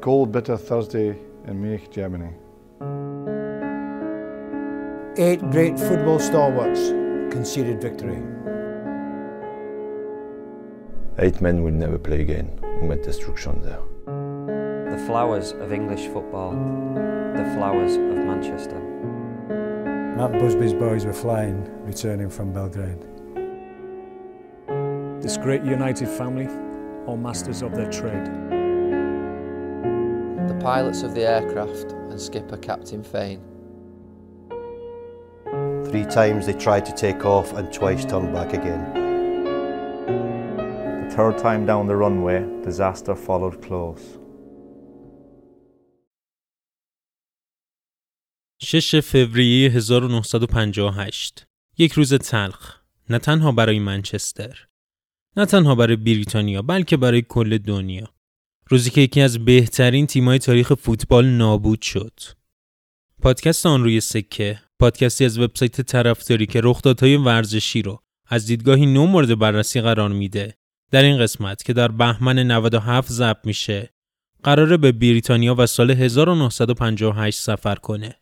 cold, bitter Thursday in Munich, Germany. Eight great football stalwarts conceded victory. Eight men will never play again. We met destruction there. The flowers of English football, the flowers of Manchester. Matt Busby's boys were flying, returning from Belgrade. This great united family, all masters of their trade. Pilots of the aircraft and skipper Captain Fane. Three times they tried to take off and twice turned back again. The third time down the runway, disaster followed close. شش فوریه 1958 یک روز تلخ نه تنها برای منچستر نه تنها برای بریتانیا بلکه برای کل دنیا روزی که یکی از بهترین تیمای تاریخ فوتبال نابود شد. پادکست آن روی سکه پادکستی از وبسایت طرفداری که رخدادهای ورزشی رو از دیدگاهی نو مورد بررسی قرار میده. در این قسمت که در بهمن 97 ضبط میشه قراره به بریتانیا و سال 1958 سفر کنه.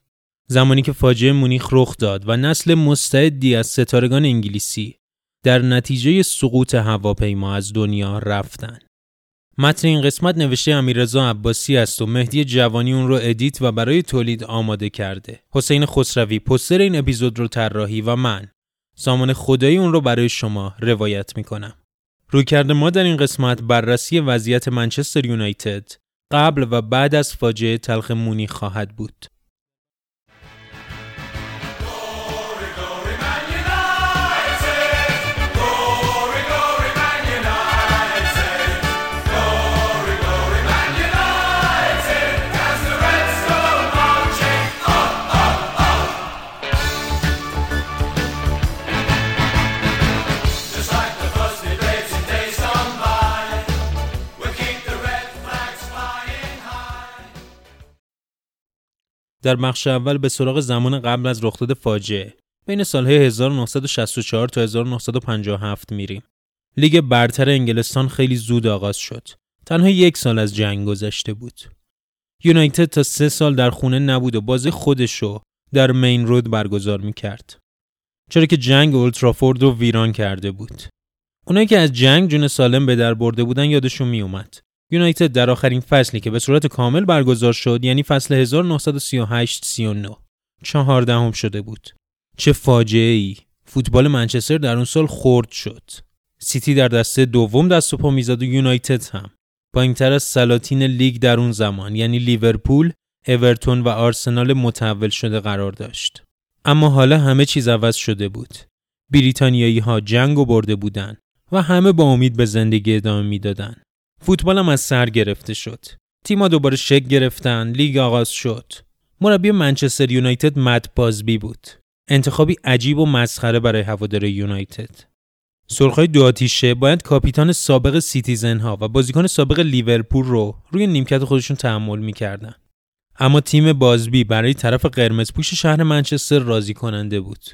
زمانی که فاجعه مونیخ رخ داد و نسل مستعدی از ستارگان انگلیسی در نتیجه سقوط هواپیما از دنیا رفتن. متن این قسمت نوشته امیررضا عباسی است و مهدی جوانی اون رو ادیت و برای تولید آماده کرده. حسین خسروی پستر این اپیزود رو طراحی و من سامان خدایی اون رو برای شما روایت می‌کنم. رویکرد ما در این قسمت بررسی وضعیت منچستر یونایتد قبل و بعد از فاجعه تلخ مونیخ خواهد بود. در بخش اول به سراغ زمان قبل از رخداد فاجعه بین سالهای 1964 تا 1957 میریم. لیگ برتر انگلستان خیلی زود آغاز شد. تنها یک سال از جنگ گذشته بود. یونایتد تا سه سال در خونه نبود و بازی خودشو در مین رود برگزار می‌کرد. چرا که جنگ اولترافورد رو ویران کرده بود. اونایی که از جنگ جون سالم به در برده بودن یادشون میومد. یونایتد در آخرین فصلی که به صورت کامل برگزار شد یعنی فصل 1938-39 چهاردهم شده بود. چه فاجعه ای! فوتبال منچستر در اون سال خرد شد. سیتی در دسته دوم دست و پا می‌زد و یونایتد هم. پایینتر از سلاطین لیگ در اون زمان یعنی لیورپول، اورتون و آرسنال متحول شده قرار داشت. اما حالا همه چیز عوض شده بود. بریتانیایی ها جنگ و برده بودن و همه با امید به زندگی ادامه می‌دادن. فوتبال هم از سر گرفته شد. تیما دوباره شکل گرفتن، لیگ آغاز شد. مربی منچستر یونایتد مت بازبی بود. انتخابی عجیب و مسخره برای هوادار یونایتد. سرخای دو آتیشه باید کاپیتان سابق سیتیزن ها و بازیکن سابق لیورپول رو روی نیمکت خودشون تحمل می‌کردن. اما تیم بازبی برای طرف قرمز پوش شهر منچستر راضی کننده بود.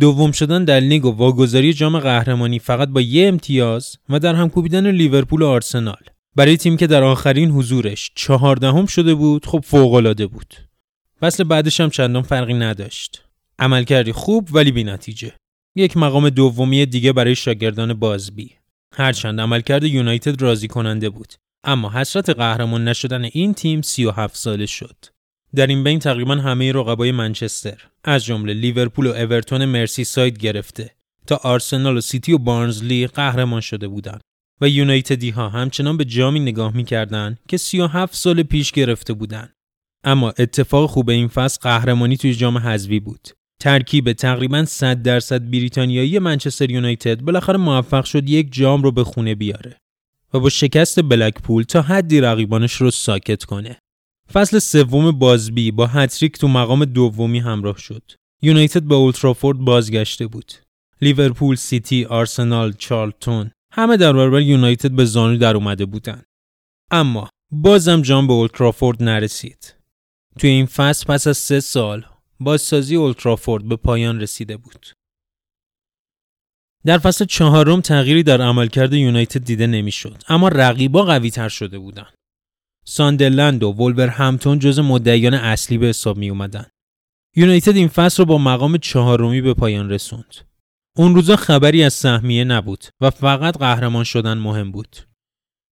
دوم شدن در لیگ و واگذاری جام قهرمانی فقط با یه امتیاز و در هم کوبیدن لیورپول و آرسنال. برای تیم که در آخرین حضورش چهاردهم شده بود خب فوقالعاده بود. فصل بعدش هم چندان فرقی نداشت. عملکردی خوب ولی بی نتیجه. یک مقام دومی دیگه برای شاگردان بازبی. هرچند عملکرد یونایتد راضی کننده بود. اما حسرت قهرمان نشدن این تیم 37 ساله شد. در این بین تقریبا همه رقبای منچستر از جمله لیورپول و اورتون مرسی ساید گرفته تا آرسنال و سیتی و بارنزلی قهرمان شده بودند و یونایتدی ها همچنان به جامی نگاه می‌کردند که 37 سال پیش گرفته بودند. اما اتفاق خوب این فصل قهرمانی توی جام حذفی بود. ترکیب تقریبا 100 درصد بریتانیایی منچستر یونایتد بالاخره موفق شد یک جام رو به خونه بیاره و با شکست بلکپول تا حدی رقیبانش رو ساکت کنه. فصل سوم بازبی با هتریک تو مقام دومی همراه شد. یونایتد به اولترافورد بازگشته بود. لیورپول، سیتی، آرسنال، چارلتون همه در برابر یونایتد به زانو در اومده بودن. اما بازم جام به اولترافورد نرسید. توی این فصل پس از سه سال بازسازی اولترافورد به پایان رسیده بود. در فصل چهارم تغییری در عملکرد یونایتد دیده نمی‌شد اما رقیبا قوی تر شده بودند. ساندرلند و ولور همتون جز مدعیان اصلی به حساب می اومدن. یونایتد این فصل رو با مقام چهارمی به پایان رسوند. اون روزا خبری از سهمیه نبود و فقط قهرمان شدن مهم بود.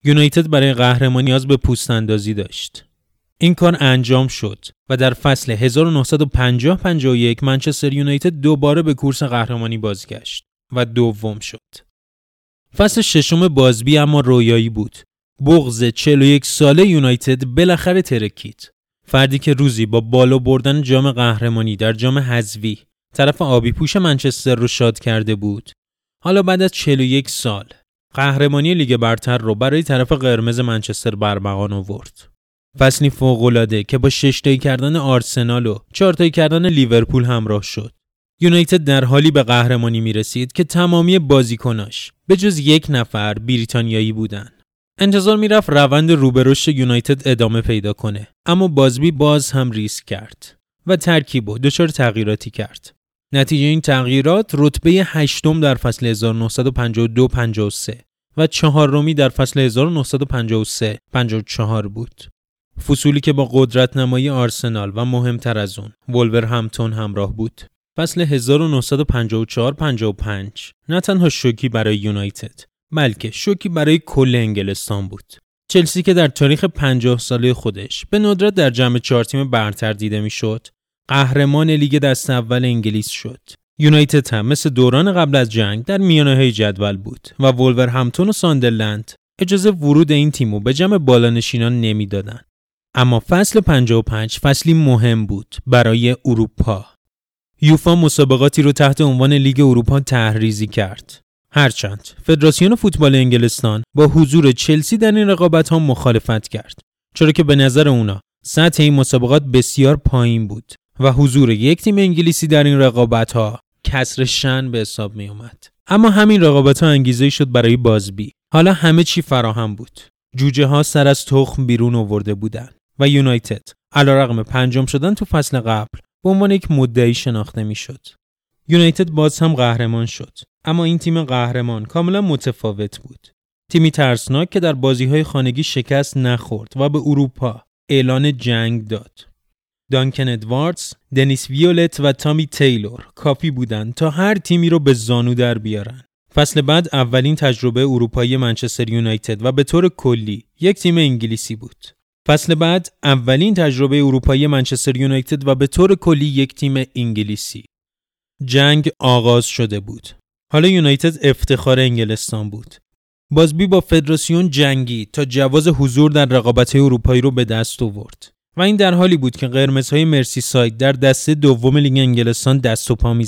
یونایتد برای قهرمانی نیاز به پوست اندازی داشت. این کار انجام شد و در فصل 1950-51 منچستر یونایتد دوباره به کورس قهرمانی بازگشت و دوم شد. فصل ششم بازبی اما رویایی بود. بغز 41 ساله یونایتد بالاخره ترکید. فردی که روزی با بالا بردن جام قهرمانی در جام حذوی طرف آبی پوش منچستر رو شاد کرده بود. حالا بعد از 41 سال قهرمانی لیگ برتر رو برای طرف قرمز منچستر برمغان آورد. فصلی فوق‌العاده که با شش تایی کردن آرسنال و تایی کردن لیورپول همراه شد. یونایتد در حالی به قهرمانی می رسید که تمامی بازیکناش به جز یک نفر بریتانیایی بودن. انتظار می‌رفت روند روبرشت یونایتد ادامه پیدا کنه اما بازبی باز هم ریسک کرد و ترکیب و دچار تغییراتی کرد. نتیجه این تغییرات رتبه هشتم در فصل 1952-53 و چهارمی در فصل 1953-54 بود. فصولی که با قدرت نمایی آرسنال و مهمتر از اون ولور همتون همراه بود. فصل 1954-55 نه تنها شوکی برای یونایتد بلکه شوکی برای کل انگلستان بود. چلسی که در تاریخ 50 ساله خودش به ندرت در جمع چهار تیم برتر دیده می‌شد، قهرمان لیگ دست اول انگلیس شد. یونایتد هم مثل دوران قبل از جنگ در میانه جدول بود و ولور همتون و ساندرلند اجازه ورود این تیمو به جمع بالانشینان نمی‌دادند. اما فصل 55 فصلی مهم بود برای اروپا. یوفا مسابقاتی رو تحت عنوان لیگ اروپا تحریزی کرد. هرچند فدراسیون فوتبال انگلستان با حضور چلسی در این رقابت ها مخالفت کرد چرا که به نظر اونا سطح این مسابقات بسیار پایین بود و حضور یک تیم انگلیسی در این رقابت ها کسر شن به حساب می اومد. اما همین رقابت ها انگیزه شد برای بازبی. حالا همه چی فراهم بود. جوجه ها سر از تخم بیرون آورده بودند و یونایتد علیرغم پنجم شدن تو فصل قبل به عنوان یک مدعی شناخته می‌شد. یونایتد باز هم قهرمان شد اما این تیم قهرمان کاملا متفاوت بود. تیمی ترسناک که در بازی های خانگی شکست نخورد و به اروپا اعلان جنگ داد. دانکن ادواردز، دنیس ویولت و تامی تیلور کافی بودند تا هر تیمی رو به زانو در بیارن. فصل بعد اولین تجربه اروپایی منچستر یونایتد و به طور کلی یک تیم انگلیسی بود. فصل بعد اولین تجربه اروپایی منچستر یونایتد و به طور کلی یک تیم انگلیسی. جنگ آغاز شده بود. حالا یونایتد افتخار انگلستان بود. بازبی با فدراسیون جنگی تا جواز حضور در رقابت اروپایی رو به دست آورد. و این در حالی بود که قرمزهای مرسی ساید در دسته دوم لیگ انگلستان دست و پا می.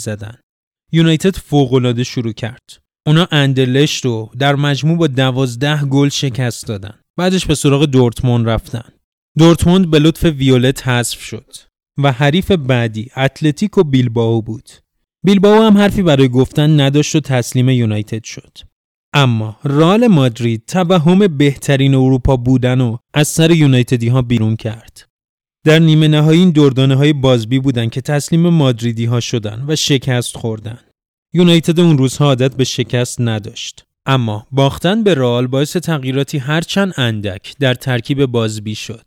یونایتد فوقالعاده شروع کرد. اونا اندرلشت رو در مجموع با دوازده گل شکست دادن. بعدش به سراغ دورتموند رفتن. دورتموند به لطف ویولت حذف شد و حریف بعدی اتلتیکو بیلباو بود. بیلباو هم حرفی برای گفتن نداشت و تسلیم یونایتد شد. اما رال مادرید توهم بهترین اروپا بودن و از سر یونایتدی ها بیرون کرد. در نیمه نهایی این دردانه های بازبی بودند که تسلیم مادریدی ها شدن و شکست خوردن. یونایتد اون روزها عادت به شکست نداشت. اما باختن به رئال باعث تغییراتی هرچند اندک در ترکیب بازبی شد.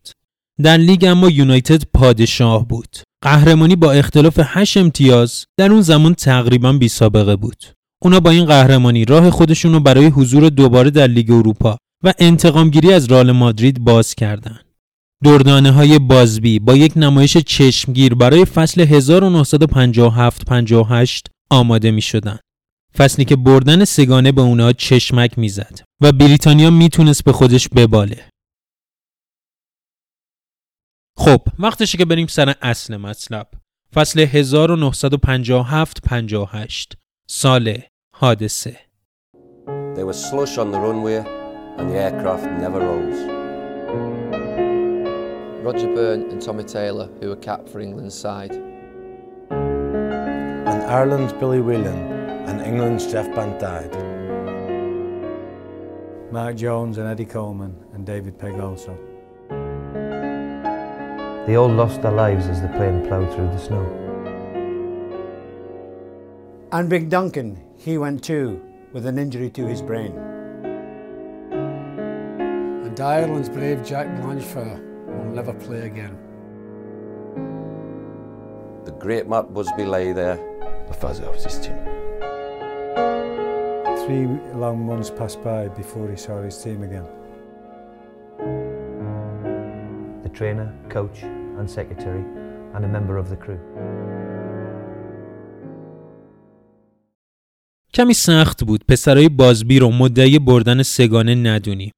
در لیگ اما یونایتد پادشاه بود. قهرمانی با اختلاف 8 امتیاز در اون زمان تقریبا بی سابقه بود. اونا با این قهرمانی راه خودشون رو برای حضور دوباره در لیگ اروپا و انتقامگیری از رئال مادرید باز کردند. دردانه های بازبی با یک نمایش چشمگیر برای فصل 1957-58 آماده می شدن. فصلی که بردن سگانه به اونها چشمک می‌زد و بریتانیا می‌تونست به خودش بباله. خب وقتشه که بریم سر اصل مطلب. فصل 1957-58 سال حادثه There was slush on the runway and the aircraft never rose. Roger Byrne and Tommy Taylor, who were capped for England's side. And Ireland's Billy Whelan and England's Jeff Bantide. Mark Jones and Eddie Coleman and David Pegg also. They all lost their lives as the plane ploughed through the snow. And Big Duncan, he went too with an injury to his brain. And And Ireland's brave Jack Blanchflower will never play again. The great Matt Busby lay there. The father of this team. Three long months passed by before he saw his team again. The trainer, coach, and secretary, and a member of the crew. کمی سخت بود پسرای بازبی رو مدعی بردن سگانه ندونیم.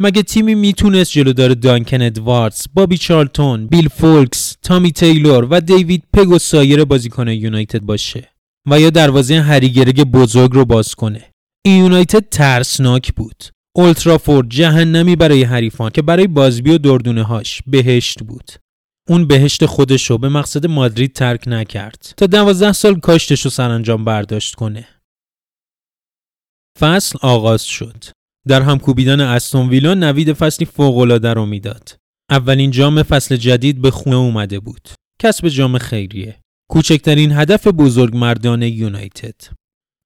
مگه تیمی می‌تونست جلودار دانکن ادواردز، بابی چارلتون، بیل فولکس، تامی تیلور و دیوید پگ و سایر بازیکن یونایتد باشه و یا دروازه هریگرگ بزرگ رو باز کنه. این یونایتد ترسناک بود. اولترافورد جهنمی برای حریفان که برای بازبی و دردونه هاش بهشت بود. اون بهشت خودش رو به مقصد مادرید ترک نکرد تا دوازده سال کاشتش رو سرانجام برداشت کنه. فصل آغاز شد. در هم کوبیدن استون ویلا نوید فصلی فوق‌العاده رو می‌داد. اولین جام فصل جدید به خونه اومده بود. کسب جام خیریه. کوچکترین هدف بزرگ مردانه یونایتد.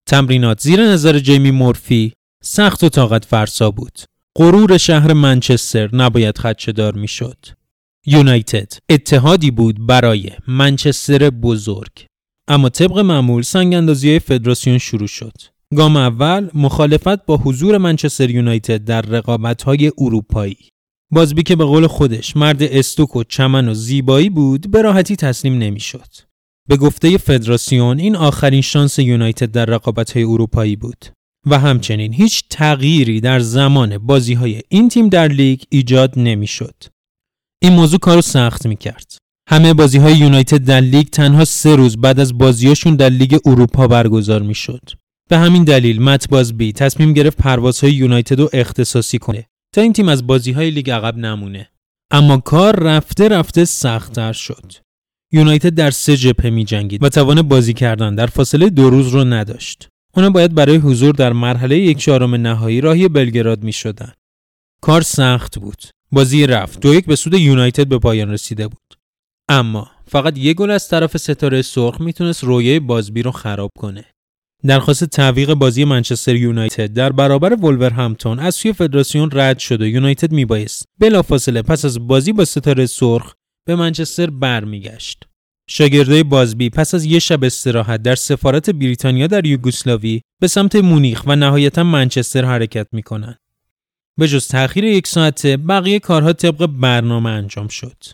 تمرینات زیر نظر جیمی مورفی سخت و طاقت فرسا بود. غرور شهر منچستر نباید خدشدار می‌شد. یونایتد اتحادی بود برای منچستر بزرگ. اما طبق معمول سنگ اندازی فدراسیون شروع شد. گام اول مخالفت با حضور منچستر یونایتد در رقابت‌های اروپایی. بازبی که به قول خودش مرد استوک و چمن و زیبایی بود به راحتی تسلیم نمی‌شد. به گفته فدراسیون این آخرین شانس یونایتد در رقابت‌های اروپایی بود و همچنین هیچ تغییری در زمان بازی‌های این تیم در لیگ ایجاد نمی‌شد. این موضوع کارو سخت می‌کرد. همه بازی های یونایتد در لیگ تنها سه روز بعد از بازیاشون در لیگ اروپا برگزار می‌شد. به همین دلیل مت بازبی تصمیم گرفت پروازهای یونایتد رو اختصاصی کنه تا این تیم از بازی های لیگ عقب نمونه. اما کار رفته رفته سختتر شد. یونایتد در سه جبهه می جنگید و توان بازی کردن در فاصله دو روز رو نداشت. اونا باید برای حضور در مرحله یک چهارم نهایی راهی بلگراد می شدن. کار سخت بود. بازی رفت دو یک به سود یونایتد به پایان رسیده بود. اما فقط یک گل از طرف ستاره سرخ می‌تونست رویای بازبی رو خراب کنه. درخواست تعویق بازی منچستر یونایتد در برابر ولورهمپتون از سوی فدراسیون رد شد و یونایتد میبایست بلافاصله پس از بازی با ستاره سرخ به منچستر برمیگشت. شاگردای بازبی پس از یک شب استراحت در سفارت بریتانیا در یوگسلاوی به سمت مونیخ و نهایتا منچستر حرکت می‌کنن. به جز تأخیر یک ساعته بقیه کارها طبق برنامه انجام شد.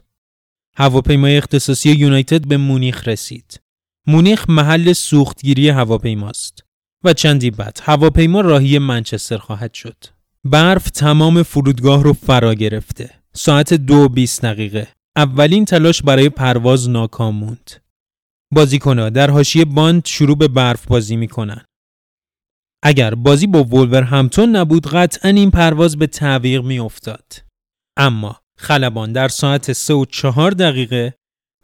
هواپیمای اختصاصی یونایتد به مونیخ رسید. مونیخ محل سوختگیری هواپیماست و چندی بعد هواپیما راهی منچستر خواهد شد. برف تمام فرودگاه رو فرا گرفته. ساعت دو بیست دقیقه. اولین تلاش برای پرواز ناکام موند. بازیکنها در حاشیه باند شروع به برف بازی می‌کنن. اگر بازی با وولور همتون نبود قطعا این پرواز به تعویق میافتاد. اما خلبان در ساعت 3 و 4 دقیقه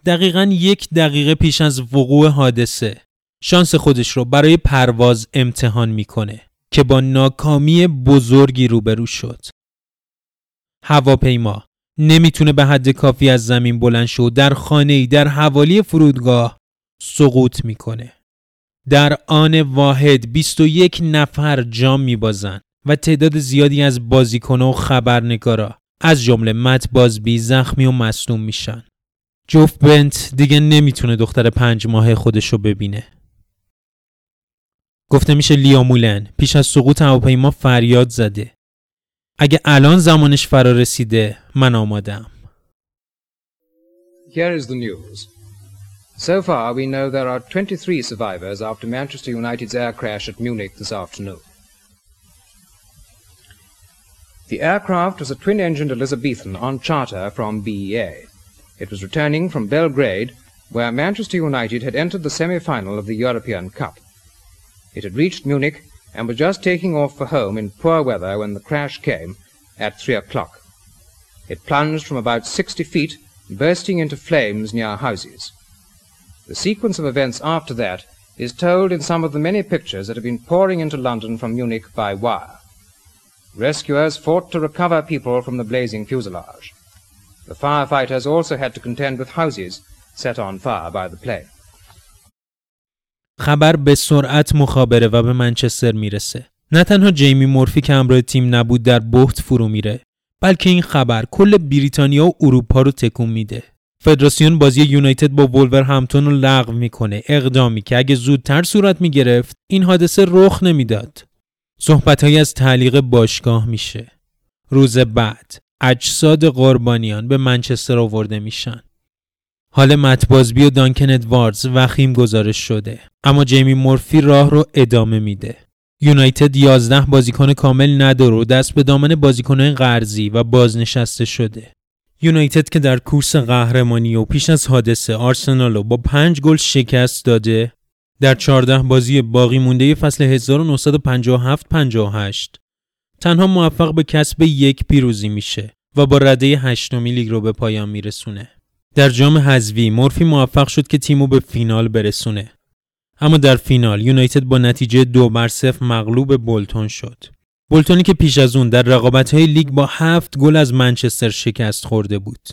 دقیقا یک دقیقه پیش از وقوع حادثه شانس خودش رو برای پرواز امتحان می‌کنه که با ناکامی بزرگی روبرو شد. هواپیما نمی‌تونه به حد کافی از زمین بلند شد در خانه در حوالی فرودگاه سقوط می‌کنه. در آن واحد 21 نفر جام میبازن و تعداد زیادی از بازیکنان و خبرنگارا از جمله مت بازبی زخمی و مصنوم میشن. جوف بنت دیگه نمی‌تونه دختر پنج ماه خودشو ببینه. گفته میشه لیامولن پیش از سقوط هواپیما فریاد زده. اگه الان زمانش فرا رسیده من آمادم. Here is the news. So far, we know there are 23 survivors after Manchester United's air crash at Munich this afternoon. The aircraft was a twin-engined Elizabethan on charter from BEA. It was returning from Belgrade, where Manchester United had entered the semi-final of the European Cup. It had reached Munich and was just taking off for home in poor weather when the crash came at three o'clock. It plunged from about 60 feet, bursting into flames near houses. The sequence of events after that is told in some of the many pictures that have been pouring into London from Munich by wire. Rescuers fought to recover people from the blazing fuselage. The firefighters also had to contend with houses set on fire by the plane. خبر به سرعت مخابره و به منچستر میرسه. نه تنها جیمی مورفی که همراه تیم نبود در بحت فرو میره بلکه این خبر کل بریتانیا و اروپا رو تکون میده فدراسیون بازی یونایتد با وولور همتون رو لغو می‌کنه. اقدامی که اگه زودتر صورت می‌گرفت این حادثه رخ نمی‌داد. صحبتهایی از تعلیق باشگاه میشه. روز بعد اجساد قربانیان به منچستر آورده میشن. حال متبازبی و دانکن ادواردز وخیم گزارش شده. اما جیمی مورفی راه رو ادامه میده. یونایتد 11 بازیکن کامل نداره و دست به دامن بازیکنان قرضی و بازنشسته شده. یونایتد که در کورس قهرمانی و پیش از حادثه آرسنال رو با 5 گل شکست داده در 14 بازی باقی مونده فصل 1957-58 تنها موفق به کسب یک پیروزی میشه و با رده هشتمی لیگ رو به پایان میرسونه. در جام حذفی مورفی موفق شد که تیمو به فینال برسونه. اما در فینال یونایتد با نتیجه دو بر صفر مغلوب بولتون شد. بولتونی که پیش از اون در رقابت‌های لیگ با هفت گل از منچستر شکست خورده بود.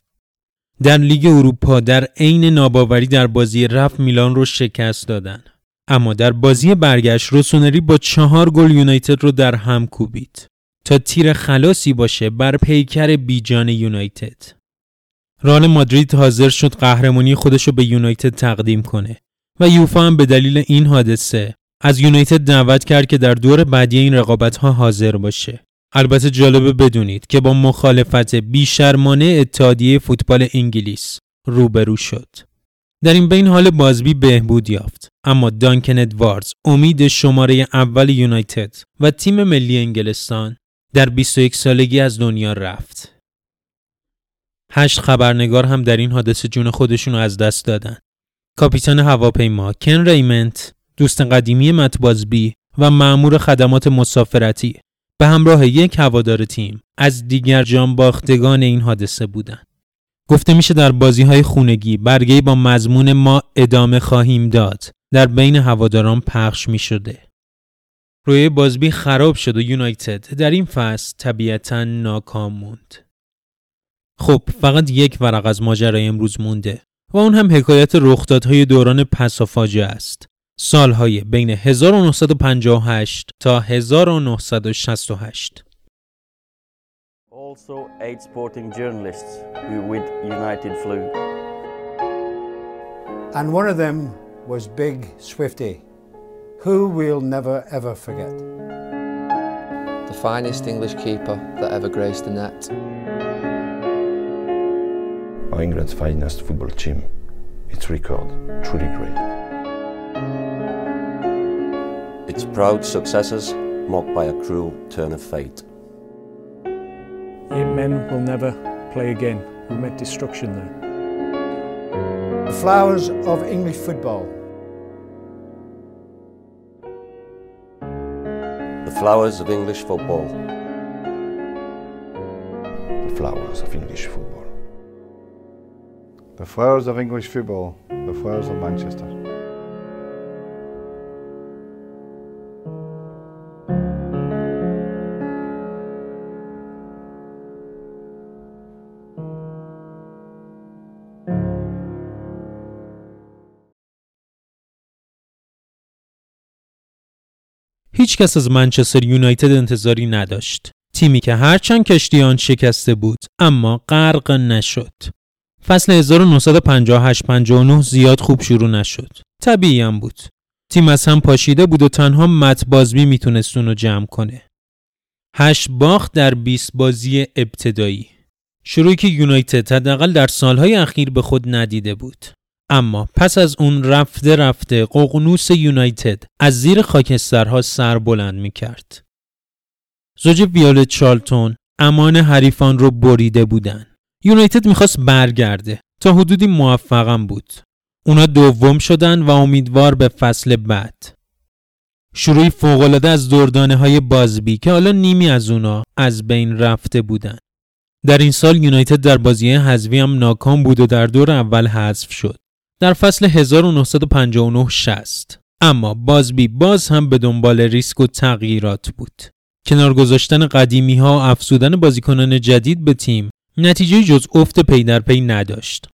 در لیگ اروپا در عین ناباوری در بازی رفت میلان رو شکست دادن. اما در بازی برگشت روسونری با چهار گل یونایتد رو در هم کوبید. تا تیر خلاصی باشه بر پیکر بیجان یونایتد. رال مادرید حاضر شد قهرمانی خودش رو به یونایتد تقدیم کنه و یوفا هم به دلیل این حادثه از یونایتد دعوت کرد که در دور بعدی این رقابت ها حاضر باشه. البته جالبه بدونید که با مخالفت بیشرمانه اتحادیه فوتبال انگلیس روبرو شد. در این بین حال بازبی بهبود یافت اما دانکن ادواردز امید شماره اول یونایتد و تیم ملی انگلستان در 21 سالگی از دنیا رفت. هشت خبرنگار هم در این حادثه جون خودشون از دست دادن. کاپیتان هواپیما کن ریمنت، دوست قدیمی متبازبی و مأمور خدمات مسافرتی به همراه یک هوادار تیم از دیگر جانباختگان این حادثه بودند. گفته میشه در بازی های خونگی برگه با مضمون ما ادامه خواهیم داد در بین هواداران پخش می شده. روی بازبی خراب شد و یونایتد در این فصل طبیعتا ناکام موند. خب فقط یک ورق از ماجرای امروز مونده و اون هم حکایت رخدادهای دوران پس و فاجعه است. سالهای بین 1958 تا 1968. Also eight sporting journalists who with United flew. And one of them was Big Swifty, who we'll never ever forget. The finest English keeper that ever graced the net. England's finest football team. Its record, truly great. Its proud successes mocked by a cruel turn of fate. Eight men will never play again We met destruction there. The flowers of English football. The flowers of English football. The flowers of English football. The flowers of English football, the flowers of Manchester. هیچ کس از منچستر یونایتد انتظاری نداشت. تیمی که هرچند کشتی آن شکسته بود اما غرق نشد. فصل 1958-59 زیاد خوب شروع نشد. طبیعی هم بود. تیم از هم پاشیده بود و تنها مت بازبی می‌تونست اونو جمع کنه. هشت باخت در 20 بازی ابتدایی. شروعی که یونایتد حداقل در سالهای اخیر به خود ندیده بود. اما پس از اون رفته رفته ققنوس یونایتد از زیر خاکسترها سر بلند می کرد. زوج ویولت چارلتون امان حریفان رو بریده بودن. یونایتد می‌خواست برگرده تا حدودی موفقم بود. اونا دوم شدن و امیدوار به فصل بعد. شروعی فوقالعاده از دردانه های بازبی که حالا نیمی از اونا از بین رفته بودن. در این سال یونایتد در بازی حذفی هم ناکام بود و در دور اول حذف شد. در فصل 1959-60 اما بازبی باز هم به دنبال ریسک و تغییرات بود. کنار گذاشتن قدیمی ها و افزودن بازیکنان جدید به تیم نتیجه جز افت پی در پی نداشت.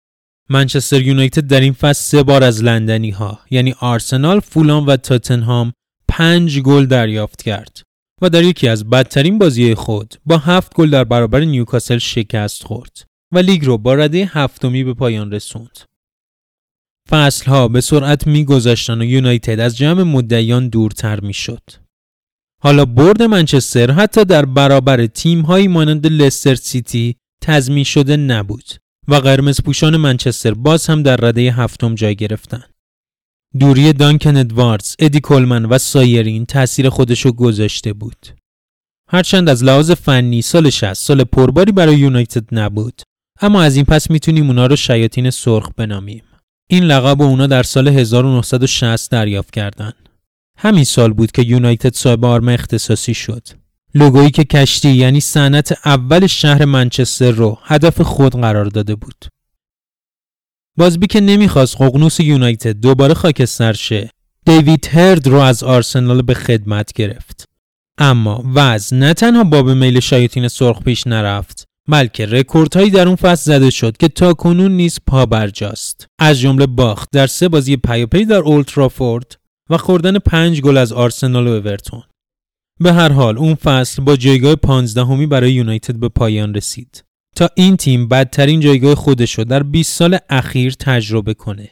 منچستر یونایتد در این فصل سه بار از لندنی ها یعنی آرسنال، فولام و تاتنهام پنج گل دریافت کرد و در یکی از بدترین بازی خود با هفت گل در برابر نیوکاسل شکست خورد و لیگ رو با رده هفتمی به پایان رسوند. فصلها به سرعت میگذشتن و یونایتد از جمع مدعیان دورتر می‌شد. حالا برد منچستر حتی در برابر تیمهایی مانند لستر سیتی تضمین شده نبود و قرمز پوشان منچستر باز هم در رده هفتم جای گرفتن. دوری دانکن ادواردز، ادی کولمن و سایرین تأثیر خودشو گذاشته بود. هرچند از لحاظ فنی سال 60 سال پرباری برای یونایتد نبود اما از این پس می‌تونیم اونا رو شیاطین سرخ بنامیم. این لقب اونا در سال 1960 دریافت کردند. همین سال بود که یونایتد صاحب آرم اختصاصی شد. لوگویی که کشتی یعنی صنعت اول شهر منچستر رو هدف خود قرار داده بود. بازبی که نمی‌خواست ققنوس یونایتد دوباره خاکستر شه دیوید هرد رو از آرسنال به خدمت گرفت اما وضع نه تنها باب میل شیاطین سرخ پیش نرفت بلکه رکوردهایی در اون فصل زده شد که تا کنون نیز پا برجاست از جمله باخت در سه بازی پیاپی در اولدترافورد و خوردن پنج گل از آرسنال و اورتون به هر حال اون فصل با جایگاه پانزدهمی برای یونایتد به پایان رسید تا این تیم بدترین جایگاه خودش رو در 20 سال اخیر تجربه کنه.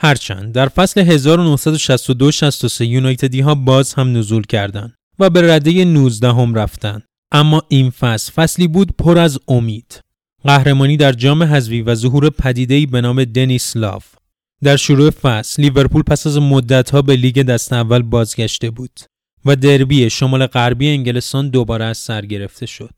هرچند در فصل 1962-63 یونایتدی ها باز هم نزول کردند و به رده 19 هم رفتن. اما این فصل فصلی بود پر از امید. قهرمانی در جام حذفی و ظهور پدیده‌ای به نام دنیس لاف. در شروع فصل لیورپول پس از مدتها به لیگ دست اول بازگشته بود و دربی شمال غربی انگلستان دوباره از سر گرفته شد.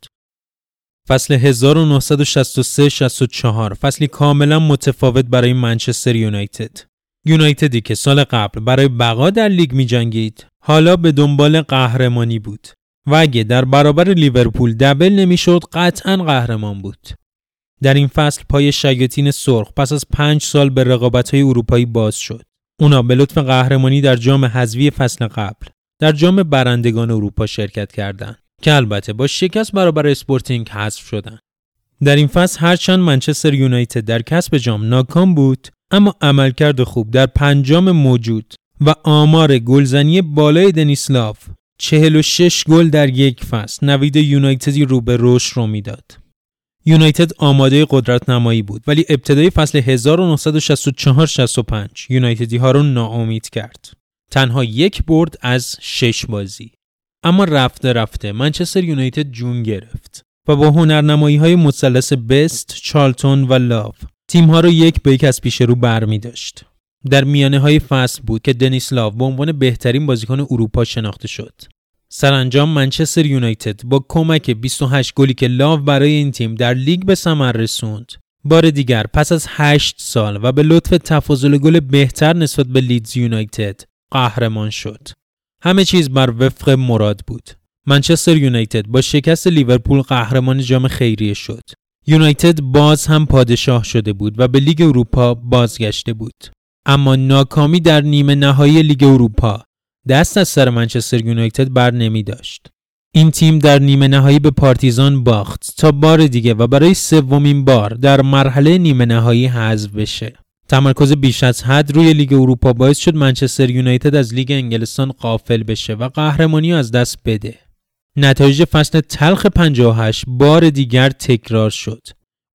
فصل 1963-64 فصلی کاملا متفاوت برای منچستر یونایتد. یونایتدی که سال قبل برای بقا در لیگ می جنگید حالا به دنبال قهرمانی بود و اگه در برابر لیورپول دبل نمی‌شد قطعا قهرمان بود. در این فصل پای شیاطین سرخ پس از پنج سال به رقابت های اروپایی باز شد. اونا به لطف قهرمانی در جام حذفی فصل قبل در جام برندگان اروپا شرکت کردند. که البته با شکست برابر اسپورتینگ حذف شدن. در این فصل هرچند منچستر یونایتد در کسب جام ناکام بود اما عملکرد خوب در پنج جام موجود و آمار گلزنی بالای دنیس لاو 46 گل در یک فصل نوید یونایتدی رو به رشد رو می‌داد. یونایتد آماده قدرت نمایی بود ولی ابتدای فصل 1964-65 یونایتدی ها رو ناامید کرد. تنها یک برد از شش بازی. اما رفته رفته منچستر یونایتد جون گرفت و با هنرنمایی های مثلث بست، چارلتون و لاو تیم ها رو یک به یک از پیش رو برمی داشت. در میانه های فصل بود که دنیس لاو به عنوان بهترین بازیکن اروپا شناخته شد. سرانجام منچستر یونایتد با کمک 28 گلی که لاو برای این تیم در لیگ به ثمر رسوند بار دیگر پس از 8 سال و به لطف تفاضل گل بهتر نسبت به لیدز یونایتد قهرمان شد. همه چیز بر وفق مراد بود. منچستر یونایتد با شکست لیورپول قهرمان جام خیریه شد. یونایتد باز هم پادشاه شده بود و به لیگ اروپا بازگشته بود. اما ناکامی در نیمه نهایی لیگ اروپا دست از سر منچستر یونایتد بر نمی داشت. این تیم در نیمه نهایی به پارتیزان باخت تا بار دیگه و برای سومین بار در مرحله نیمه نهایی حذف بشه. تمرکز بیش از حد روی لیگ اروپا باعث شد منچستر یونایتد از لیگ انگلستان قافل بشه و قهرمانی از دست بده. نتایج فصل تلخ 58 بار دیگر تکرار شد.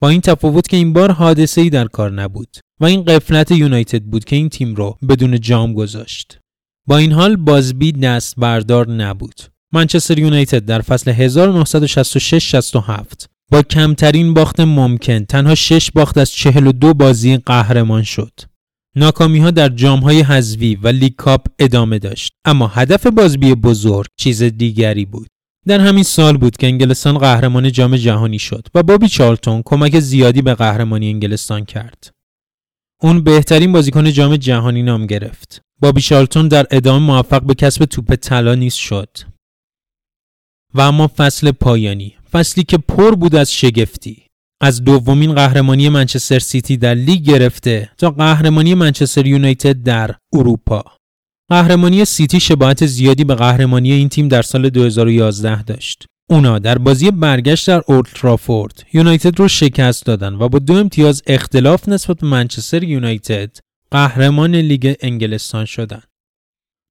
با این تفاوت که این بار حادثه ای در کار نبود و این قفلت یونایتد بود که این تیم رو بدون جام گذاشت. با این حال بازبی دست بردار نبود. منچستر یونایتد در فصل 1966-67 با کمترین باخت ممکن تنها 6 باخت از 42 بازی قهرمان شد. ناکامی ها در جام های حذوی و لیگ کاپ ادامه داشت اما هدف بازبی بزرگ چیز دیگری بود. در همین سال بود که انگلستان قهرمان جام جهانی شد و بابی چارلتون کمک زیادی به قهرمانی انگلستان کرد. اون بهترین بازیکن جام جهانی نام گرفت. بابی چارلتون در ادامه موفق به کسب توپ طلا نیز شد. و اما فصل پایانی فصلی که پر بود از شگفتی از دومین قهرمانی منچستر سیتی در لیگ گرفته تا قهرمانی منچستر یونایتد در اروپا قهرمانی سیتی شباهت زیادی به قهرمانی این تیم در سال 2011 داشت اونا در بازی برگشت در اولدترافورد یونایتد رو شکست دادن و با دو امتیاز اختلاف نسبت به منچستر یونایتد قهرمان لیگ انگلستان شدند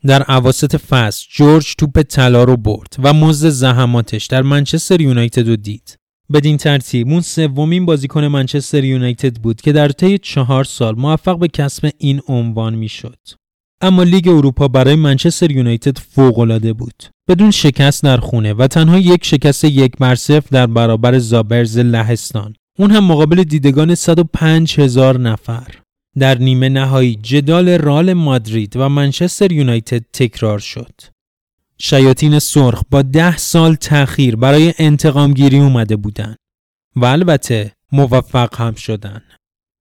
در عواسط فصل جورج توپ طلا رو برد و مزد زحماتش در منچستر یونایتد رو دید. بدین ترتیب اون سومین بازیکن منچستر یونایتد بود که در طی چهار سال موفق به کسب این عنوان می‌شد. اما لیگ اروپا برای منچستر یونایتد فوق‌العاده بود. بدون شکست در خونه و تنها یک شکست یک بر در برابر زابرز لهستان. اون هم مقابل دیدگان 105 هزار نفر. در نیمه نهایی جدال رال مادرید و منچستر یونایتد تکرار شد. شیاطین سرخ با ده سال تأخیر برای انتقام گیری اومده بودن و البته موفق هم شدن.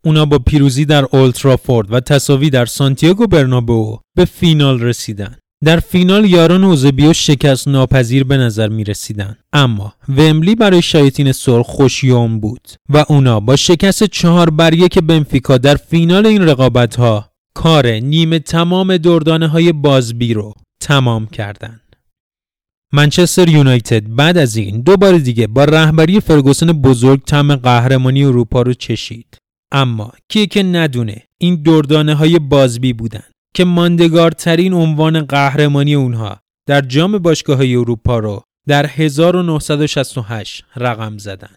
اونا با پیروزی در اولترافورد و تصاوی در سانتیاگو برنابو به فینال رسیدن. در فینال یاران اوزبیو شکست ناپذیر به نظر می رسیدن. اما ومبلی برای شیاطین سرخ خوشیوم بود و اونا با شکست چهار بر یک بنفیکا در فینال این رقابت ها کار نیمه تمام دردانه های بازبی رو تمام کردند. منچستر یونایتد بعد از این دو بار دیگه با رهبری فرگوسن بزرگ تم قهرمانی اروپا رو چشید اما کیه که ندونه این دردانه های بازبی بودن که ماندگارترین عنوان قهرمانی اونها در جام باشگاه های اروپا رو در 1968 رقم زدن.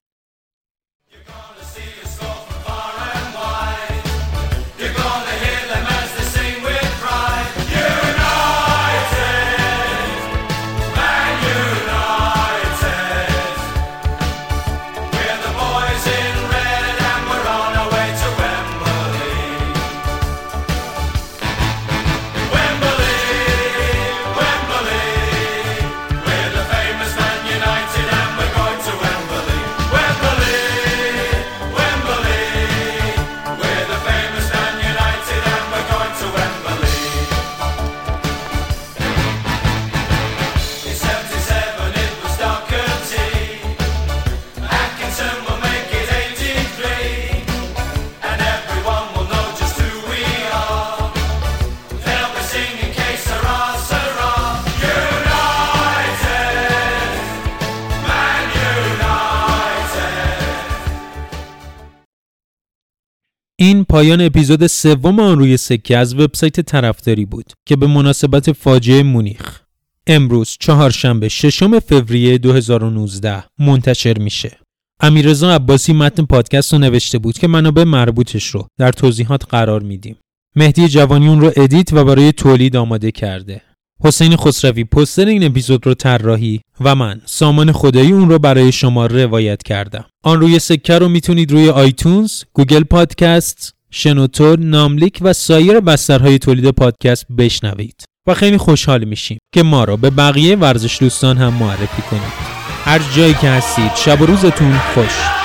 پایان اپیزود سوم آن روی سکه از وبسایت طرفداری بود که به مناسبت فاجعه مونیخ امروز چهارشنبه ششم فوریه 2019 منتشر میشه. امیررضا عباسی متن پادکست رو نوشته بود که منابع مربوطش رو در توضیحات قرار میدیم. مهدی جوانی اون رو ادیت و برای تولید آماده کرده. حسین خسروی پوستر این اپیزود رو طراحی و من سامان خدایی اون رو برای شما روایت کردم. آن روی سکه رو می‌تونید روی iTunes، Google Podcast، شنوتو، ناملیک و سایر بسترهای تولید پادکست بشنوید. و خیلی خوشحال میشیم که ما را به بقیه ورزش دوستان هم معرفی کنید. هر جایی که هستید شب و روزتون خوش.